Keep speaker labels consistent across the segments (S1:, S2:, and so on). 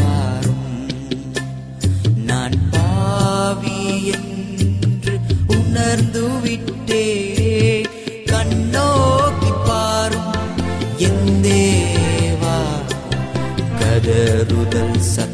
S1: வாரும். நான் பாவி என்று உணர்ந்து விட்டே கண்ணோக்கி பாரும் என் தேவா. கதறுதல் சத்தம்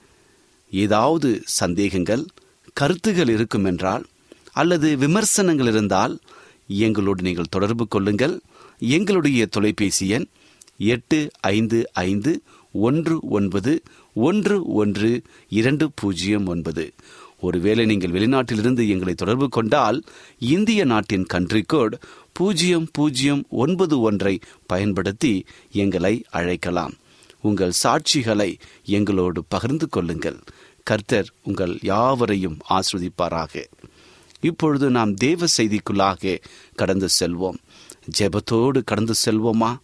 S2: ஏதாவது சந்தேகங்கள் கருத்துகள் இருக்கும் என்றால் அல்லது விமர்சனங்கள் இருந்தால் எங்களோடு நீங்கள் தொடர்பு கொள்ளுங்கள். எங்களுடைய தொலைபேசி எண் எட்டு ஐந்து ஐந்து ஒன்று ஒன்பது ஒன்று ஒன்று இரண்டு பூஜ்ஜியம் ஒன்பது. ஒருவேளை நீங்கள் வெளிநாட்டிலிருந்து எங்களை தொடர்பு கொண்டால் இந்திய நாட்டின் கண்ட்ரி கோட் பூஜ்ஜியம் பூஜ்ஜியம் ஒன்பது ஒன்றை பயன்படுத்தி எங்களை அழைக்கலாம். உங்கள் சாட்சிகளை எங்களோடு பகிர்ந்து கொள்ளுங்கள். கர்த்தர் உங்கள் யாவரையும் ஆஸ்வதிப்பாராக. இப்பொழுது நாம் தேவ செய்திக்குள்ளாக கடந்து செல்வோம். ஜெபத்தோடு கடந்து செல்வோமா?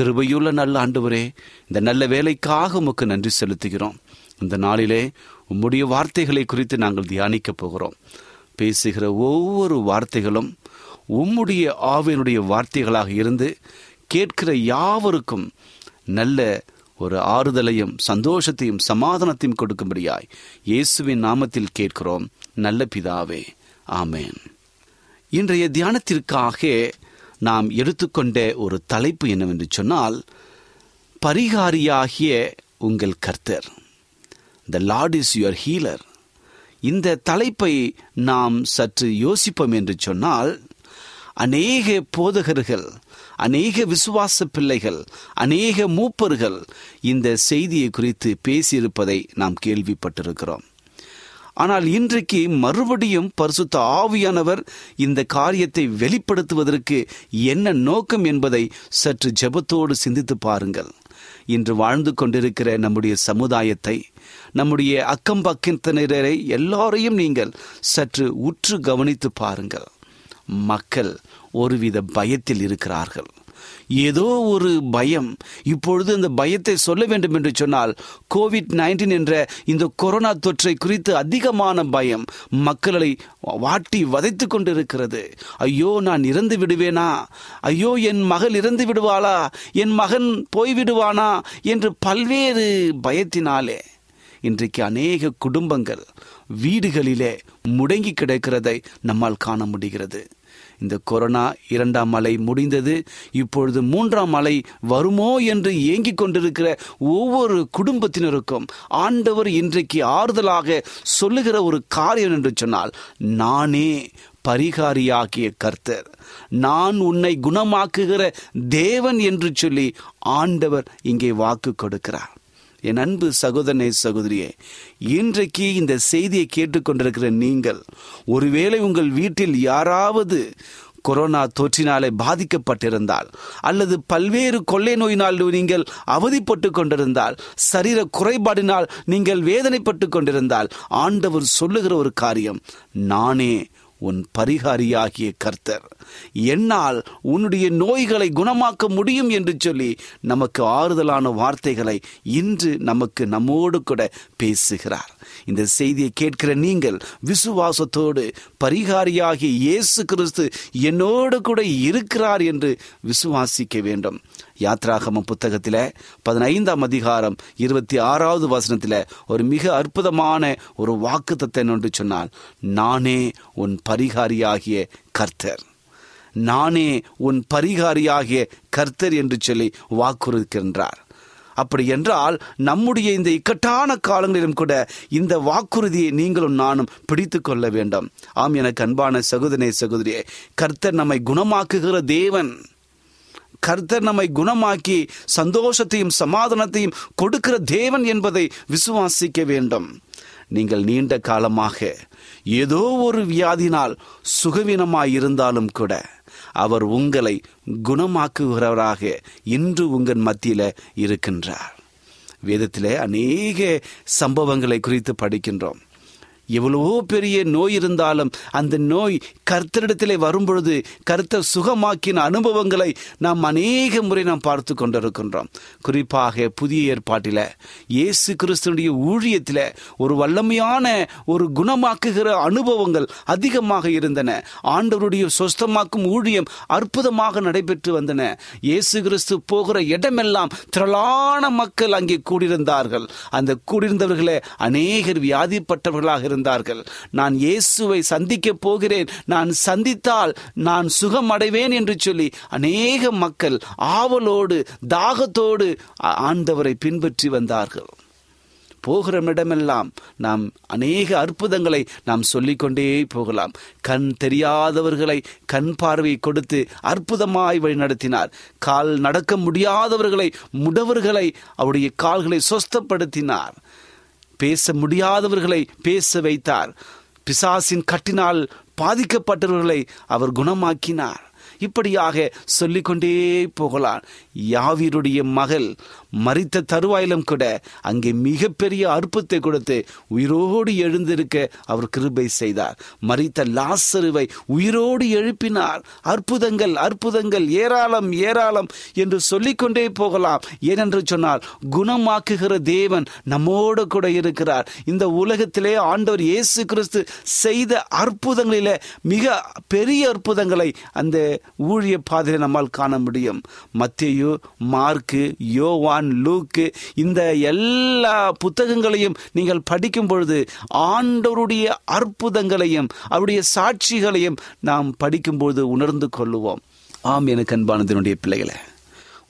S2: கிருபையுள்ள நல்ல ஆண்டவரே இந்த நல்ல வேலைக்காக உமக்கு நன்றி செலுத்துகிறோம். இந்த நாளிலே உம்முடைய வார்த்தைகளை குறித்து நாங்கள் தியானிக்கப் போகிறோம். பேசுகிற ஒவ்வொரு வார்த்தைகளும் உம்முடைய ஆவியனுடைய வார்த்தைகளாக இருந்து கேட்கிற யாவருக்கும் நல்ல ஒரு ஆறுதலையும் சந்தோஷத்தையும் சமாதானத்தையும் கொடுக்கும்படியாய் இயேசுவின் நாமத்தில் கேட்கிறோம். நல்ல பிதாவே ஆமேன். இன்றைய தியானத்திற்காக நாம் எடுத்துக்கொண்ட ஒரு தலைப்பு என்னவென்று சொன்னால் பரிகாரியாகிய உங்கள் கர்த்தர். The lord is your healer இந்த தலைப்பை நாம் சற்று யோசிப்போம் என்று சொன்னால் அநேக போதகர்கள் அநேக விசுவாச பிள்ளைகள் அநேக மூப்பர்கள் இந்த செய்தியை குறித்து பேசியிருப்பதை நாம் கேள்விப்பட்டிருக்கிறோம். ஆனால் இன்றைக்கு மறுபடியும் பரிசுத்த ஆவியானவர் இந்த காரியத்தை வெளிப்படுத்துவதற்கு என்ன நோக்கம் என்பதை சற்று ஜெபத்தோடு சிந்தித்து பாருங்கள். இன்று வாழ்ந்து கொண்டிருக்கிற நம்முடைய சமுதாயத்தை நம்முடைய அக்கம் பக்கத்தினரை எல்லாரையும் நீங்கள் சற்று உற்று கவனித்து பாருங்கள். மக்கள் ஒருவித பயத்தில் இருக்கிறார்கள். ஏதோ ஒரு பயம் இப்பொழுது அந்த பயத்தை சொல்ல வேண்டும் என்று சொன்னால் கோவிட் நைன்டீன் என்ற இந்த கொரோனா தொற்றை குறித்து அதிகமான பயம் மக்களை வாட்டி வதைத்து கொண்டிருக்கிறது. ஐயோ நான் இறந்து விடுவேனா? ஐயோ என் மகள் இறந்து விடுவாளா? என் மகன் போய்விடுவானா? என்று பல்வேறு பயத்தினாலே இன்றைக்கு அநேக குடும்பங்கள் வீடுகளிலே முடங்கி கிடக்கிறதை நம்மால் காண முடிகிறது. இந்த கொரோனா இரண்டாம் அலை முடிந்தது. இப்பொழுது மூன்றாம் அலை வருமோ என்று ஏங்கிக் கொண்டிருக்கிற ஒவ்வொரு குடும்பத்தினருக்கும் ஆண்டவர் இன்றைக்கு ஆறுதலாக சொல்லுகிற ஒரு காரியம் என்று சொன்னால் நானே பரிகாரியாகிய கர்த்தர். நான் உன்னை குணமாக்குகிற தேவன் என்று சொல்லி ஆண்டவர் இங்கே வாக்கு கொடுக்கிறார். என் அன்பு சகோதரனே சகோதரியே இன்றைக்கு இந்த செய்தியை கேட்டுக்கொண்டிருக்கிற நீங்கள் ஒருவேளை உங்கள் வீட்டில் யாராவது கொரோனா தொற்றினாலே பாதிக்கப்பட்டிருந்தால் அல்லது பல்வேறு கொள்ளை நோயினால் நீங்கள் அவதிப்பட்டு கொண்டிருந்தால் சரீர குறைபாடினால் நீங்கள் வேதனைப்பட்டு கொண்டிருந்தால் ஆண்டவர் சொல்லுகிற ஒரு காரியம் நானே உன் பரிகாரியாகிய கர்த்தர். என்னால் உன்னுடைய நோய்களை குணமாக்க முடியும் என்று சொல்லி நமக்கு ஆறுதலான வார்த்தைகளை இன்று நமக்கு நம்மோடு கூட பேசுகிறார். இந்த செய்தியை கேட்கிற நீங்கள் விசுவாசத்தோடு பரிகாரியாகிய இயேசு கிறிஸ்து என்னோடு கூட இருக்கிறார் என்று விசுவாசிக்க வேண்டும். யாத்ராகம புத்தகத்தில் பதினைந்தாம் அதிகாரம் இருபத்தி ஆறாவது வசனத்தில் ஒரு மிக அற்புதமான ஒரு வாக்கு தத்தன் ஒன்று சொன்னால் நானே உன் பரிகாரியாகிய கர்த்தர். நானே உன் பரிகாரியாகிய கர்த்தர் என்று சொல்லி வாக்குறுதிக்கின்றார். அப்படி என்றால் நம்முடைய இந்த இக்கட்டான காலங்களிலும் கூட இந்த வாக்குறுதியை நீங்களும் நானும் பிடித்து கொள்ள வேண்டும். ஆம் எனக்கு அன்பான சகோதரே சகோதரியே கர்த்தர் நம்மை குணமாக்குகிற தேவன். கர்த்தர் நம்மை குணமாக்கி சந்தோஷத்தையும் சமாதானத்தையும் கொடுக்கிற தேவன் என்பதை விசுவாசிக்க வேண்டும். நீங்கள் நீண்ட காலமாக ஏதோ ஒரு வியாதினால் சுகவீனமாய் இருந்தாலும் கூட அவர் உங்களை குணமாக்குகிறவராக இன்று உங்கள் மத்தியில் இருக்கின்றார். வேதத்திலே அநேக சம்பவங்களை குறித்து படிக்கின்றோம். எவ்வளவோ பெரிய நோய் இருந்தாலும் அந்த நோய் கர்த்தரிடத்திலே வரும்பொழுது கர்த்தர் சுகமாக்கின அனுபவங்களை நாம் அநேக முறை நாம் பார்த்து கொண்டிருக்கின்றோம். குறிப்பாக புதிய ஏற்பாட்டில் இயேசு கிறிஸ்தனுடைய ஊழியத்தில் ஒரு வல்லமையான ஒரு குணமாக்குகிற அனுபவங்கள் அதிகமாக இருந்தன. ஆண்டவருடைய சொஸ்தமாக்கும் ஊழியம் அற்புதமாக நடைபெற்று வந்தன. இயேசு கிறிஸ்து போகிற இடமெல்லாம் திரளான மக்கள் அங்கே கூடியிருந்தார்கள். அந்த கூடியிருந்தவர்களே அநேகர் வியாதிப்பட்டவர்களாக இருந்தார்கள் நான் இயேசுவை சந்திக்கப் போகிறேன். நான் சந்தித்தால் நான் சுகம் அடைவேன் என்று சொல்லி அநேக மக்கள் ஆவலோடு தாகத்தோடு ஆண்டவரை பின்பற்றி வந்தார்கள். போகிற இடமெல்லாம் நாம் அநேக அற்புதங்களை நாம் சொல்லிக்கொண்டே போகலாம். கண் தெரியாதவர்களை கண் பார்வை கொடுத்து அற்புதமாய் வழி நடத்தினார். கால் நடக்க முடியாதவர்களை முடவர்களை அவருடைய கால்களை சொஸ்தப்படுத்தினார். பேச முடியாதவர்களை பேச வைத்தார். பிசாசின் கட்டினால் பாதிக்கப்பட்டவர்களை அவர் குணமாக்கினார். இப்படியாக சொல்லிக்கொண்டே போகலாம். யாவீருடைய மகள் மறித்த தருவாயிலும் கூட அங்கே மிகப்பெரிய அற்புதத்தை கொடுத்து உயிரோடு எழுந்திருக்க அவர் கிருபை செய்தார். மறித்த லாசருவை உயிரோடு எழுப்பினார். அற்புதங்கள் அற்புதங்கள் ஏராளம் ஏராளம் என்று சொல்லிக்கொண்டே போகலாம். ஏனென்று சொன்னால் குணமாக்குகிற தேவன் நம்மோடு கூட இருக்கிறார். இந்த உலகத்திலே ஆண்டவர் இயேசு கிறிஸ்து செய்த அற்புதங்களிலே மிக பெரிய அற்புதங்களை அந்த ஊழிய பாதையை நம்மால் காண முடியும். மத்தியு மார்க்கு யோவான் லூக்கு இந்த எல்லா புத்தகங்களையும் நீங்கள் படிக்கும் பொழுது ஆண்டவருடைய அற்புதங்களையும் அவருடைய சாட்சிகளையும் நாம் படிக்கும்போது உணர்ந்து கொள்ளுவோம். ஆம் எனக்கு அன்பானதனுடைய பிள்ளைகளை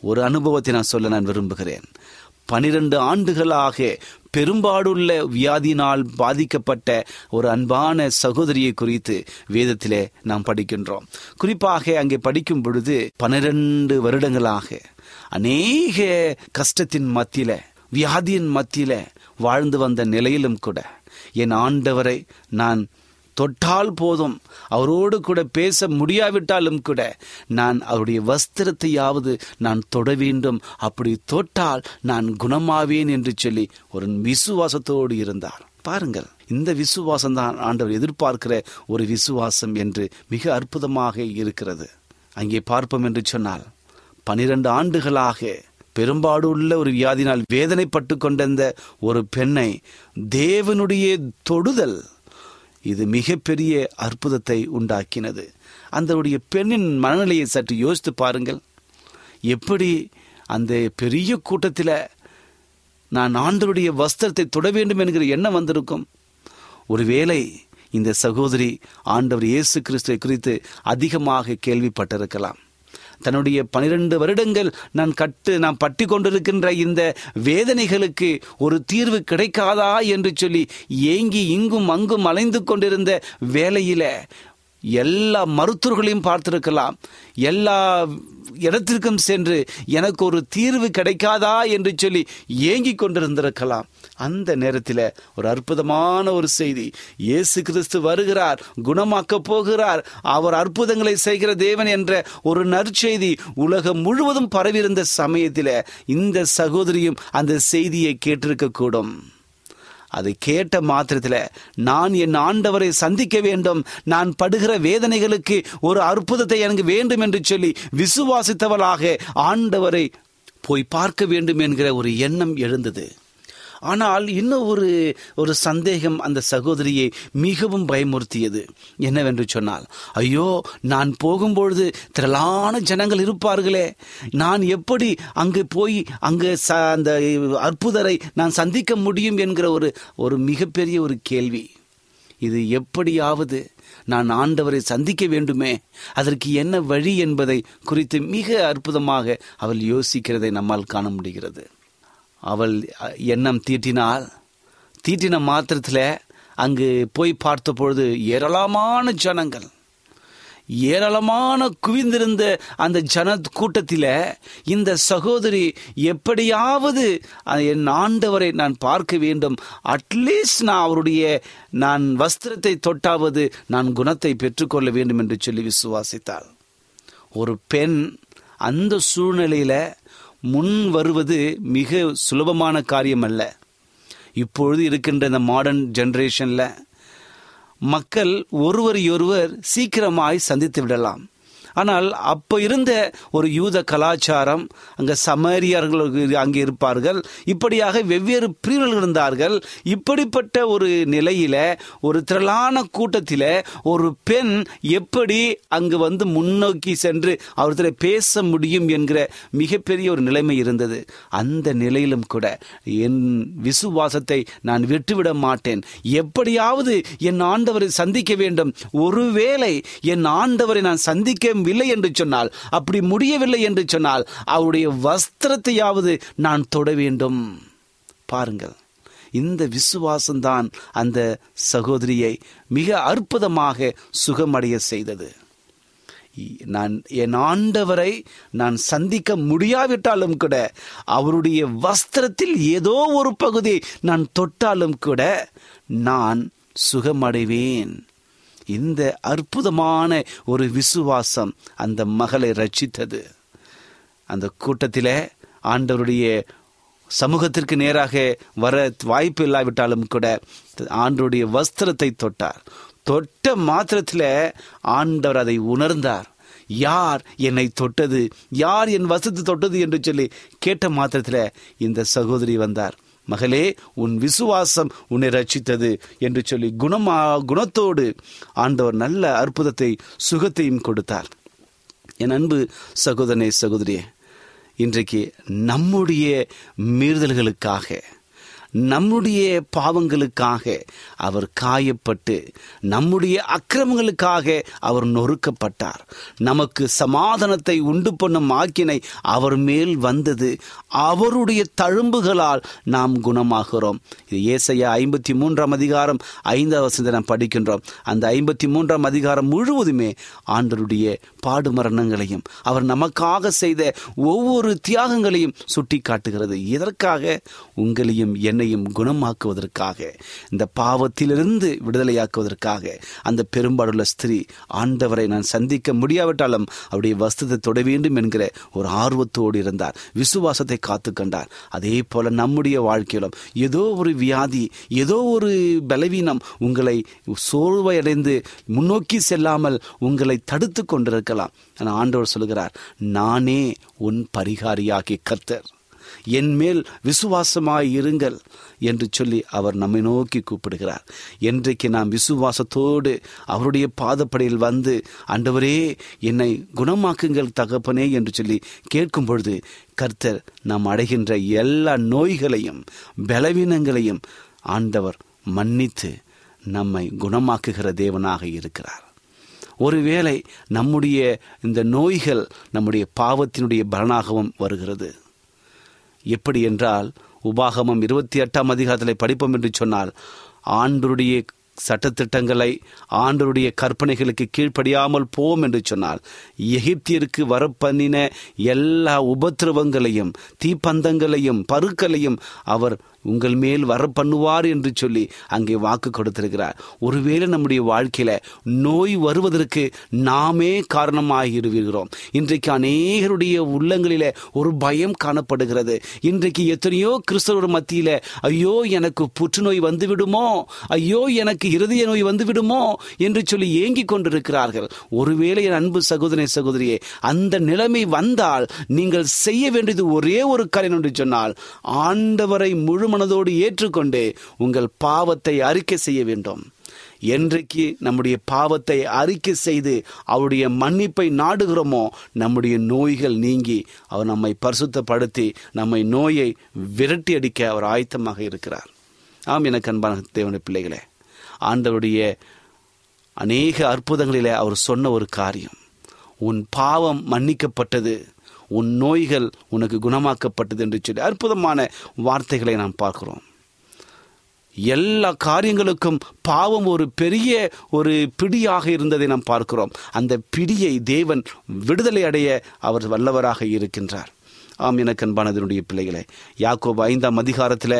S2: ஒரு அனுபவத்தை நான் சொல்ல நான் விரும்புகிறேன். பனிரெண்டு ஆண்டுகளாக பெரும்பாடுள்ள வியாதினால் பாதிக்கப்பட்ட ஒரு அன்பான சகோதரியை குறித்து வேதத்திலே நாம் படிக்கின்றோம். குறிப்பாக அங்கே படிக்கும் பொழுது பனிரெண்டு வருடங்களாக அநேக கஷ்டத்தின் மத்தியில வியாதியின் மத்தியில வாழ்ந்து வந்த நிலையிலும் கூட என் ஆண்டவரை நான் தொட்டால் போதும். அவரோடு கூட பேச முடியாவிட்டாலும் கூட நான் அவருடைய வஸ்திரத்தையாவது நான் தொட வேண்டும். அப்படி தொட்டால் நான் குணமாவேன் என்று சொல்லி ஒரு விசுவாசத்தோடு இருந்தார். பாருங்கள் இந்த விசுவாசம் தான் ஆண்டவர் எதிர்பார்க்கிற ஒரு விசுவாசம் என்று மிக அற்புதமாக இருக்கிறது. அங்கே பார்ப்போம் என்று சொன்னால் பனிரெண்டு ஆண்டுகளாக பெரும்பாடு உள்ள ஒரு வியாதினால் வேதனைப்பட்டு கொண்டிருந்த ஒரு பெண்ணை தேவனுடைய தொடுதல் இது மிகப்பெரிய அற்புதத்தை உண்டாக்கினது. அந்தவுடைய பெண்ணின் மனநிலையை சற்று யோசித்து பாருங்கள். எப்படி அந்த பெரிய கூட்டத்தில் நான் ஆண்டவருடைய வஸ்திரத்தை தொட வேண்டும் என்கிற எண்ணம் வந்திருக்கும். ஒருவேளை இந்த சகோதரி ஆண்டவர் இயேசு கிறிஸ்துவை குறித்து அதிகமாக கேள்விப்பட்டிருக்கலாம். தன்னுடைய பனிரெண்டு வருடங்கள் நான் கட்டு நான் பட்டி கொண்டிருக்கின்ற இந்த வேதனைகளுக்கு ஒரு தீர்வு கிடைக்காதா என்று சொல்லி ஏங்கி இங்கும் அங்கும் அலைந்து கொண்டிருந்த வேலையில எல்லா மருத்துவர்களையும் பார்த்திருக்கலாம். எல்லா இடத்திற்கும் சென்று எனக்கு ஒரு தீர்வு கிடைக்காதா என்று சொல்லி ஏங்கிக் கொண்டிருந்திருக்கலாம். அந்த நேரத்தில் ஒரு அற்புதமான ஒரு செய்தி. இயேசு கிறிஸ்து வருகிறார் குணமாக்க போகிறார் அவர் அற்புதங்களை செய்கிற தேவன் என்ற ஒரு நற்செய்தி உலகம் முழுவதும் பரவியிருந்த சமயத்தில் இந்த சகோதரியும் அந்த செய்தியை கேட்டிருக்க கூடும் அதை கேட்ட மாத்திரத்தில் நான் என் ஆண்டவரை சந்திக்க வேண்டும். நான் படுகிற வேதனைகளுக்கு ஒரு அற்புதத்தை எனக்கு வேண்டும் என்று சொல்லி விசுவாசித்தவளாக ஆண்டவரை போய் பார்க்க வேண்டும் என்கிற ஒரு எண்ணம் எழுந்தது. ஆனால் இன்னும் ஒரு ஒரு சந்தேகம் அந்த சகோதரியை மிகவும் பயமுறுத்தியது. என்னவென்று சொன்னால் ஐயோ நான் போகும்பொழுது திரளான ஜனங்கள் இருப்பார்களே. நான் எப்படி அங்கு போய் அங்கு ச அந்த அற்புதரை நான் சந்திக்க முடியும்? என்கிற ஒரு ஒரு மிகப்பெரிய ஒரு கேள்வி. இது எப்படியாவது நான் ஆண்டவரை சந்திக்க வேண்டுமே? அதற்கு என்ன வழி என்பதை குறித்து மிக அற்புதமாக அவள் யோசிக்கிறதை நம்மால் காண முடிகிறது. அவள் எண்ணம் தீட்டினால் தீட்டின மாத்திரத்தில் அங்கு போய் பார்த்த பொழுது ஏராளமான ஜனங்கள் ஏராளமான குவிந்திருந்த அந்த ஜன கூட்டத்தில் இந்த சகோதரி எப்படியாவது என் ஆண்டவரை நான் பார்க்க வேண்டும். அட்லீஸ்ட் நான் அவருடைய நான் வஸ்திரத்தை தொட்டாவது நான் குணத்தை பெற்றுக்கொள்ள வேண்டும் என்று சொல்லி விசுவாசித்தாள். ஒரு பெண் அந்த சூழ்நிலையில் முன் வருவது மிக சுலபமான காரியம் அல்ல இப்பொழுது இருக்கின்ற இந்த மாடர்ன் ஜென்ரேஷனில் மக்கள் ஒருவரையொருவர் சீக்கிரமாய் சந்தித்து விடலாம். ஆனால் அப்போ இருந்த ஒரு யூத கலாச்சாரம் அங்கே சமரியர்கள் அங்கே இருப்பார்கள். இப்படியாக வெவ்வேறு பிரிவுகள் இருந்தார்கள். இப்படிப்பட்ட ஒரு நிலையில ஒரு திரளான கூட்டத்தில் ஒரு பெண் எப்படி அங்கு வந்து முன்னோக்கி சென்று அவர்கிட்ட பேச முடியும் என்கிற மிகப்பெரிய ஒரு நிலைமை இருந்தது. அந்த நிலையிலும் கூட என் விசுவாசத்தை நான் விட்டுவிட மாட்டேன். எப்படியாவது என் ஆண்டவரை சந்திக்க வேண்டும். ஒருவேளை என் ஆண்டவரை நான் சந்திக்க இல்லை என்று சொன்னால் அப்படி முடியவில்லை என்று சொன்னால் அவருடைய வஸ்திரத்தையாவது நான் தொட வேண்டும். பாருங்கள் இந்த விசுவாசம்தான் அந்த சகோதரியை மிக அற்புதமாக சுகமடைய செய்தது. நான் என் ஆண்டவரை நான் சந்திக்க முடியாவிட்டாலும் கூட அவருடைய வஸ்திரத்தில் ஏதோ ஒரு பகுதி நான் தொட்டாலும் கூட நான் சுகமடைவேன். இந்த அற்புதமான ஒரு விசுவாசம் அந்த மகளை ரட்சித்தது. அந்த கூட்டத்தில் ஆண்டவருடைய சமூகத்திற்கு நேராக வர வாய்ப்பு இல்லாவிட்டாலும் கூட ஆண்டருடைய வஸ்திரத்தை தொட்டார். தொட்ட மாத்திரத்தில் ஆண்டவர் அதை உணர்ந்தார். யார் என்னை தொட்டது? யார் என் வசத்து தொட்டது என்று சொல்லி கேட்ட மாத்திரத்தில் இந்த சகோதரி வந்தார். மகளே உன் விசுவாசம் உன்னை ரட்சித்தது என்று சொல்லி குணமா குணத்தோடு ஆண்டவர் நல்ல அற்புதத்தை சுகத்தையும் கொடுத்தார். என் அன்பு சகோதரனே சகோதரியே இன்றைக்கு நம்முடைய மீறுதல்களுக்காக நம்முடைய பாவங்களுக்காக அவர் காயப்பட்டு நம்முடைய அக்கிரமங்களுக்காக அவர் நொறுக்கப்பட்டார். நமக்கு சமாதானத்தை உண்டு பண்ணும் ஆக்கினை அவர் மேல் வந்தது. அவருடைய தழும்புகளால் நாம் குணமாகிறோம். இது ஏசையா ஐம்பத்தி மூன்றாம் அதிகாரம் ஐந்தாவது நாம் படிக்கின்றோம். அந்த ஐம்பத்தி மூன்றாம் அதிகாரம் முழுவதுமே ஆண்டருடைய பாடு மரணங்களையும் அவர் நமக்காக செய்த ஒவ்வொரு தியாகங்களையும் சுட்டி காட்டுகிறது இதற்காக உங்களையும் என்னையும் குணமாக்குவதற்காக இந்த பாவத்திலிருந்து விடுதலையாக்குவதற்காக. அந்த பெரும்பாடுள்ள ஸ்திரீ ஆண்டவரை நான் சந்திக்க முடியாவிட்டாலும் அவருடைய வஸ்தத்தை தொட வேண்டும் என்கிற ஒரு ஆர்வத்தோடு இருந்தார். விசுவாசத்தை காத்து கண்டார். அதே போல நம்முடைய வாழ்க்கையிலும் ஏதோ ஒரு வியாதி ஏதோ ஒரு பலவீனம் உங்களை சோர்வையடைந்து முன்னோக்கி செல்லாமல் உங்களை தடுத்து இருக்கலாம் ஆனால் ஆண்டவர் சொல்கிறார் நானே உன் பரிகாரியாகி கர்த்தர். என் மேல் விசுவாசமாய் இருங்கள் என்று சொல்லி அவர் நம்மை நோக்கி கூப்பிடுகிறார். என்றைக்கு நாம் விசுவாசத்தோடு அவருடைய பாதப்படையில் வந்து ஆண்டவரே என்னை குணமாக்குங்கள் தகப்பனே என்று சொல்லி கேட்கும் பொழுது கர்த்தர் நாம் அடைகின்ற எல்லா நோய்களையும் பலவீனங்களையும் ஆண்டவர் மன்னித்து நம்மை குணமாக்குகிற தேவனாக இருக்கிறார். ஒருவேளை நம்முடைய இந்த நோய்கள் நம்முடைய பாவத்தினுடைய பலனாகவும் வருகிறது. எப்படி என்றால் உபாகமம் இருபத்தி எட்டாம் அதிகாரத்தில் படிப்போம் என்று சொன்னால் ஆண்டருடைய சட்டத்திட்டங்களை ஆண்டருடைய கற்பனைகளுக்கு கீழ்ப்படியாமல் போம் என்று சொன்னால் எகிப்தியருக்கு வரப்பண்ணின எல்லா உபத்திரவங்களையும் தீப்பந்தங்களையும் பருக்களையும் அவர் உங்கள் மேல் வர பண்ணுவார் என்று சொல்லி அங்கே வாக்கு கொடுத்திருக்கிறார். ஒருவேளை நம்முடைய வாழ்க்கையில நோய் வருவதற்கு நாமே காரணமாகிடுகிறோம் இன்றைக்கு அநேகருடைய உள்ளங்களில ஒரு பயம் காணப்படுகிறது. இன்றைக்கு எத்தனையோ கிறிஸ்தவர் மத்தியில ஐயோ எனக்கு புற்றுநோய் வந்து விடுமோ ஐயோ எனக்கு இருதய நோய் வந்து விடுமோ என்று சொல்லி ஏங்கிக் கொண்டிருக்கிறார்கள். ஒருவேளை என் அன்பு சகோதரி சகோதரியே அந்த நிலைமை வந்தால் நீங்கள் செய்ய வேண்டியது ஒரே ஒரு காரியம் என்று சொன்னால் ஆண்டவரை முழு மனதோடு ஏற்றுக்கொண்டு உங்கள் பாவத்தை அறிக்கை செய்ய வேண்டும். என்றைக்கு நம்முடைய பாவத்தை அறிக்கை செய்து அவருடைய மன்னிப்பை நாடுகிறோமோ நம்முடைய நோய்கள் நீங்கி அவர் நம்மை பரிசுத்தப்படுத்தி நம்மை நோயை விரட்டி அடிக்க அவர் ஆயத்தமாக இருக்கிறார். ஆம் எனக்கு அன்பான தேவன பிள்ளைகளே ஆண்டவருடைய அநேக அற்புதங்களிலே அவர் சொன்ன ஒரு காரியம் உன் பாவம் மன்னிக்கப்பட்டது. உன் நோய்கள் உனக்கு குணமாக்கப்பட்டது என்று சொல்லி அற்புதமான வார்த்தைகளை நாம் பார்க்கிறோம். எல்லா காரியங்களுக்கும் பாவம் ஒரு பெரிய ஒரு பிடியாக இருந்ததை நாம் பார்க்கிறோம். அந்த பிடியை தேவன் விடுதலை அடைய அவர் வல்லவராக இருக்கின்றார். ஆம் எனக்கு அன்பானதனுடைய பிள்ளைகளை யாக்கோப் ஐந்தாம் அதிகாரத்தில்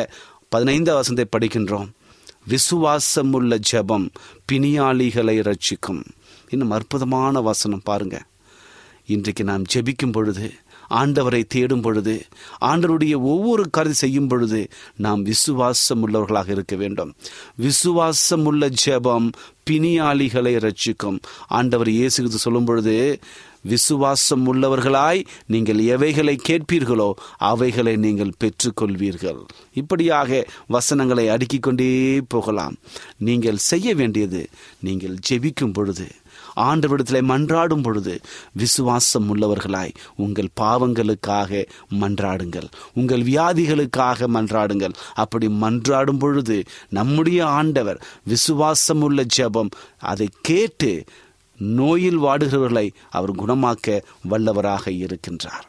S2: பதினைந்தாம் வசந்தை படிக்கின்றோம். விசுவாசம் உள்ள ஜெபம் பிணியாளிகளை ரட்சிக்கும் இன்னும் அற்புதமான வசனம் பாருங்க. இன்றைக்கு நாம் ஜெபிக்கும் பொழுது ஆண்டவரை தேடும் பொழுது ஆண்டவருடைய ஒவ்வொரு கருதி செய்யும் பொழுது நாம் விசுவாசம் உள்ளவர்களாக இருக்க வேண்டும். விசுவாசம் உள்ள ஜெபம் பிணியாளிகளை ரட்சிக்கும் ஆண்டவர் இயேசு சொல்லும் பொழுது விசுவாசம் உள்ளவர்களாய் நீங்கள் எவைகளை கேட்பீர்களோ அவைகளை நீங்கள் பெற்றுக்கொள்வீர்கள். இப்படியாக வசனங்களை அடுக்கிக் கொண்டே போகலாம். நீங்கள் செய்ய வேண்டியது நீங்கள் ஜெபிக்கும் பொழுது ஆண்டவரிடத்தில் மன்றாடும் பொழுது விசுவாசம் உள்ளவர்களாய் உங்கள் பாவங்களுக்காக மன்றாடுங்கள். உங்கள் வியாதிகளுக்காக மன்றாடுங்கள். அப்படி மன்றாடும் பொழுது நம்முடைய ஆண்டவர் விசுவாசம் உள்ள ஜெபம் அதை கேட்டு நோயில் வாடுகிறவர்களை அவர் குணமாக்க வல்லவராக இருக்கின்றார்.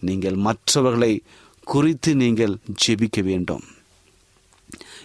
S2: நீங்கள் மற்றவர்களை குறித்து நீங்கள் ஜெபிக்க வேண்டும்.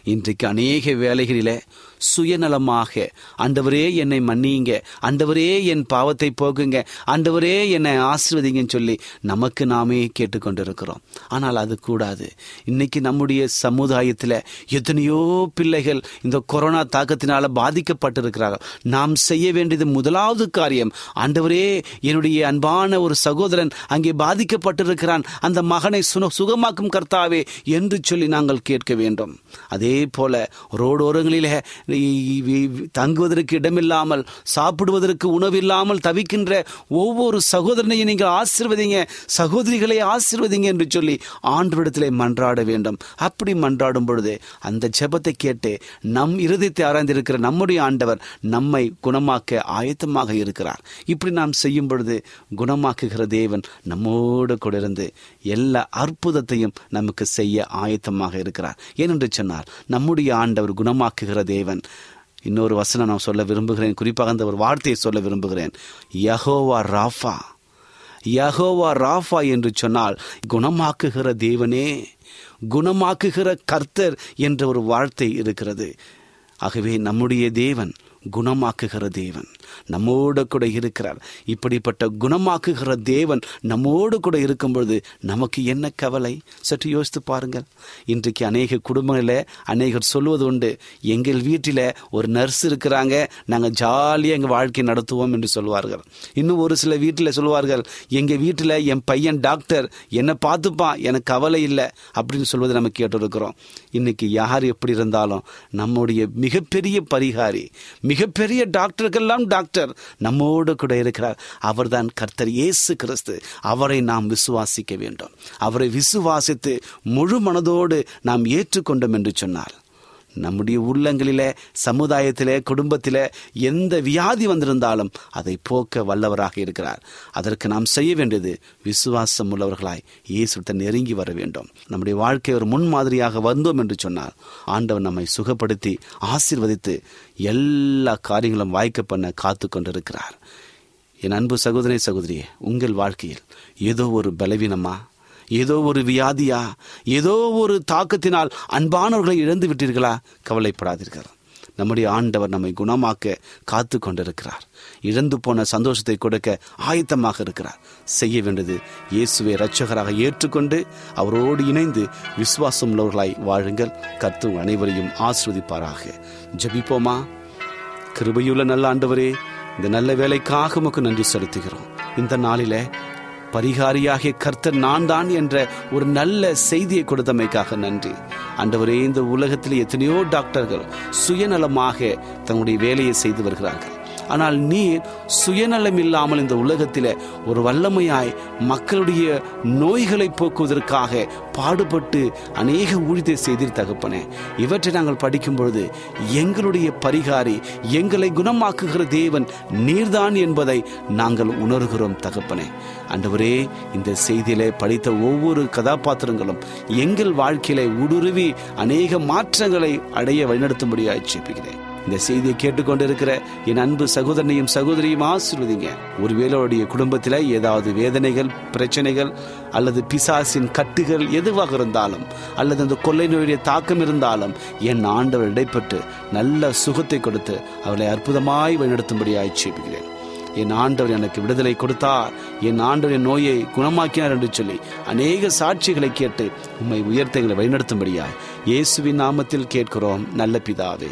S2: இன்றைக்கு அநேக வேலைகளிலே சுயநலமாக. அந்தவரே என்னை மன்னியுங்க. அந்தவரே என் பாவத்தை போக்குங்க. அந்தவரே என்னை ஆசிர்வதிங்கன்னு சொல்லி நமக்கு நாமே கேட்டுக்கொண்டிருக்கிறோம். ஆனால் அது கூடாது. இன்னைக்கு நம்முடைய சமுதாயத்தில் எத்தனையோ பிள்ளைகள் இந்த கொரோனா தாக்கத்தினால் பாதிக்கப்பட்டிருக்கிறார்கள். நாம் செய்ய வேண்டியது முதலாவது காரியம் ஆண்டவரே என்னுடைய அன்பான ஒரு சகோதரன் அங்கே பாதிக்கப்பட்டிருக்கிறான். அந்த மகனை சுன சுகமாக்கும் கர்த்தாவே என்று சொல்லி நாங்கள் கேட்க வேண்டும். அதே போல ரோடோரங்களிலே தங்குவதற்கு இடமில்லாமல் சாப்பிடுவதற்கு உணவில்லாமல் தவிக்கின்ற ஒவ்வொரு சகோதரனையும் நீங்கள் ஆசிர்வதிங்க சகோதரிகளை ஆசிர்வதிங்க என்று சொல்லி ஆண்டவரிடத்திலே மன்றாட வேண்டும். அப்படி மன்றாடும் பொழுது அந்த ஜெபத்தை கேட்டு நம் இருதயத்தை ஆராய்ந்திருக்கிற நம்முடைய ஆண்டவர் நம்மை குணமாக்க ஆயத்தமாக இருக்கிறார். இப்படி நாம் செய்யும் பொழுது குணமாக்குகிற தேவன் நம்மோடு கூட இருந்து எல்லா அற்புதத்தையும் நமக்கு செய்ய ஆயத்தமாக இருக்கிறார். ஏனென்று சொன்னார் நம்முடைய ஆண்டவர் குணமாக்குகிற தேவன். இன்னொரு வசனம் நான் சொல்ல விரும்புகிறேன். குறிப்பாக அந்த ஒரு வார்த்தையை சொல்ல விரும்புகிறேன். யஹோவா ராஃபா. யகோவா ராஃபா என்று சொன்னால் குணமாக்குகிற தேவனே குணமாக்குகிற கர்த்தர் என்ற ஒரு வார்த்தை இருக்கிறது. ஆகவே நம்முடைய தேவன் குணமாக்குகிற தேவன் நம்மோடு கூட இருக்கிறார். இப்படிப்பட்ட குணமாக்குகிற தேவன் நம்மோடு கூட இருக்கும் பொழுது நமக்கு என்ன கவலை? சற்று யோசித்து பாருங்கள். இன்றைக்கு அநேக குடும்பங்களில் அநேகர் சொல்வது உண்டு எங்கள் வீட்டில் ஒரு நர்ஸ் இருக்கிறாங்க நாங்கள் ஜாலியாக எங்கள் வாழ்க்கை நடத்துவோம் என்று சொல்வார்கள். இன்னும் ஒரு சில வீட்டில் சொல்வார்கள் எங்கள் வீட்டில் என் பையன் டாக்டர் என்னை பார்த்துப்பான் எனக்கு கவலை இல்லை அப்படின்னு சொல்வதை நம்ம கேட்டிருக்கிறோம். இன்னைக்கு யார் எப்படி இருந்தாலும் நம்முடைய மிகப்பெரிய பரிகாரி மிகப்பெரிய டாக்டருக்கெல்லாம் டாக்டர். நம்மோடு கூட இருக்கிறார். அவர்தான் கர்த்தர் இயேசு கிறிஸ்து. அவரை நாம் விசுவாசிக்க வேண்டும். அவரை விசுவாசித்து முழு மனதோடு நாம் ஏற்றுக்கொண்டோம் என்று சொன்னார். நம்முடைய உள்ளங்களிலே சமுதாயத்திலே குடும்பத்திலே எந்த வியாதி வந்திருந்தாலும் அதை போக்க வல்லவராக இருக்கிறார். அதற்கு நாம் செய்ய வேண்டியது விசுவாசம் உள்ளவர்களாய் இயேசுட்ட நெருங்கி வர வேண்டும். நம்முடைய வாழ்க்கை ஒரு முன்மாதிரியாக வந்தோம் என்று சொன்னார் ஆண்டவர் நம்மை சுகப்படுத்தி ஆசீர்வதித்து எல்லா காரியங்களும் வாய்க்க பண்ண காத்து கொண்டிருக்கிறார். என் அன்பு சகோதரி சகோதரியே உங்கள் வாழ்க்கையில் ஏதோ ஒரு பலவீனமா ஏதோ ஒரு வியாதியா? ஏதோ ஒரு தாக்கத்தினால் அன்பானவர்களை இழந்து விட்டீர்களா? கவலைப்படாதீர்கள். நம்முடைய ஆண்டவர் நம்மை குணமாக்க காத்து கொண்டிருக்கிறார். இழந்து போன சந்தோஷத்தை கொடுக்க ஆயத்தமாக இருக்கிறார். செய்ய வேண்டியது இயேசுவை இரட்சகராக ஏற்றுக்கொண்டு அவரோடு இணைந்து விசுவாசம் உள்ளவர்களாய் வாழுங்கள் கர்த்தும் அனைவரையும் ஆஸ்வதிப்பாராக ஜபிப்போமா? கிருபையுள்ள நல்ல ஆண்டவரே இந்த நல்ல வேலைக்காக உமக்கு நன்றி செலுத்துகிறோம். இந்த நாளில பரிகாரியாகிய கர்த்தர் நான் தான் என்ற ஒரு நல்ல செய்தியை கொடுத்தமைக்காக நன்றி. ஆண்டவரே இந்த உலகத்தில் எத்தனையோ டாக்டர்கள் சுயநலமாக தங்களுடைய வேலையை செய்து வருகிறார்கள். ஆனால் நீர் சுயநலம் இல்லாமல் இந்த உலகத்தில் ஒரு வல்லமையாய் மக்களுடைய நோய்களை போக்குவதற்காக பாடுபட்டு அநேக ஊழியத்தை செய்தீர் தகப்பனே இவற்றை நாங்கள் படிக்கும் பொழுது எங்களுடைய பரிகாரி எங்களை குணமாக்குகிற தேவன் நீர்தான் என்பதை நாங்கள் உணர்கிறோம் தகப்பனே. ஆண்டவரே இந்த செய்தியிலே படித்த ஒவ்வொரு கதாபாத்திரங்களும் எங்கள் வாழ்க்கையில ஊடுருவி அநேக மாற்றங்களை அடைய வழிநடத்தும்படியாக ஜெபிக்கிறேன். இந்த செய்தியை கேட்டுக்கொண்டிருக்கிற என் அன்பு சகோதரனையும் சகோதரியும் ஆசிர்வதிங்க. ஒருவேளை அவருடைய குடும்பத்தில் ஏதாவது வேதனைகள் பிரச்சனைகள் அல்லது பிசாசின் கட்டுகள் எதுவாக இருந்தாலும் அல்லது அந்த கொள்ளை நோயுடைய தாக்கம் இருந்தாலும் என் ஆண்டவர் இடைப்பட்டு நல்ல சுகத்தை கொடுத்து அவளை அற்புதமாய் வழிநடத்தும்படியாய் செய்கிறேன் என் ஆண்டவர் எனக்கு விடுதலை கொடுத்தார். என் ஆண்டவர் என் நோயை குணமாக்கினார் என்று சொல்லி அநேக சாட்சிகளை கேட்டு உம்மை உயர்த்தங்களை வழிநடத்தும்படியாய் இயேசுவின் நாமத்தில் கேட்கிறோம். நல்ல பிதாவே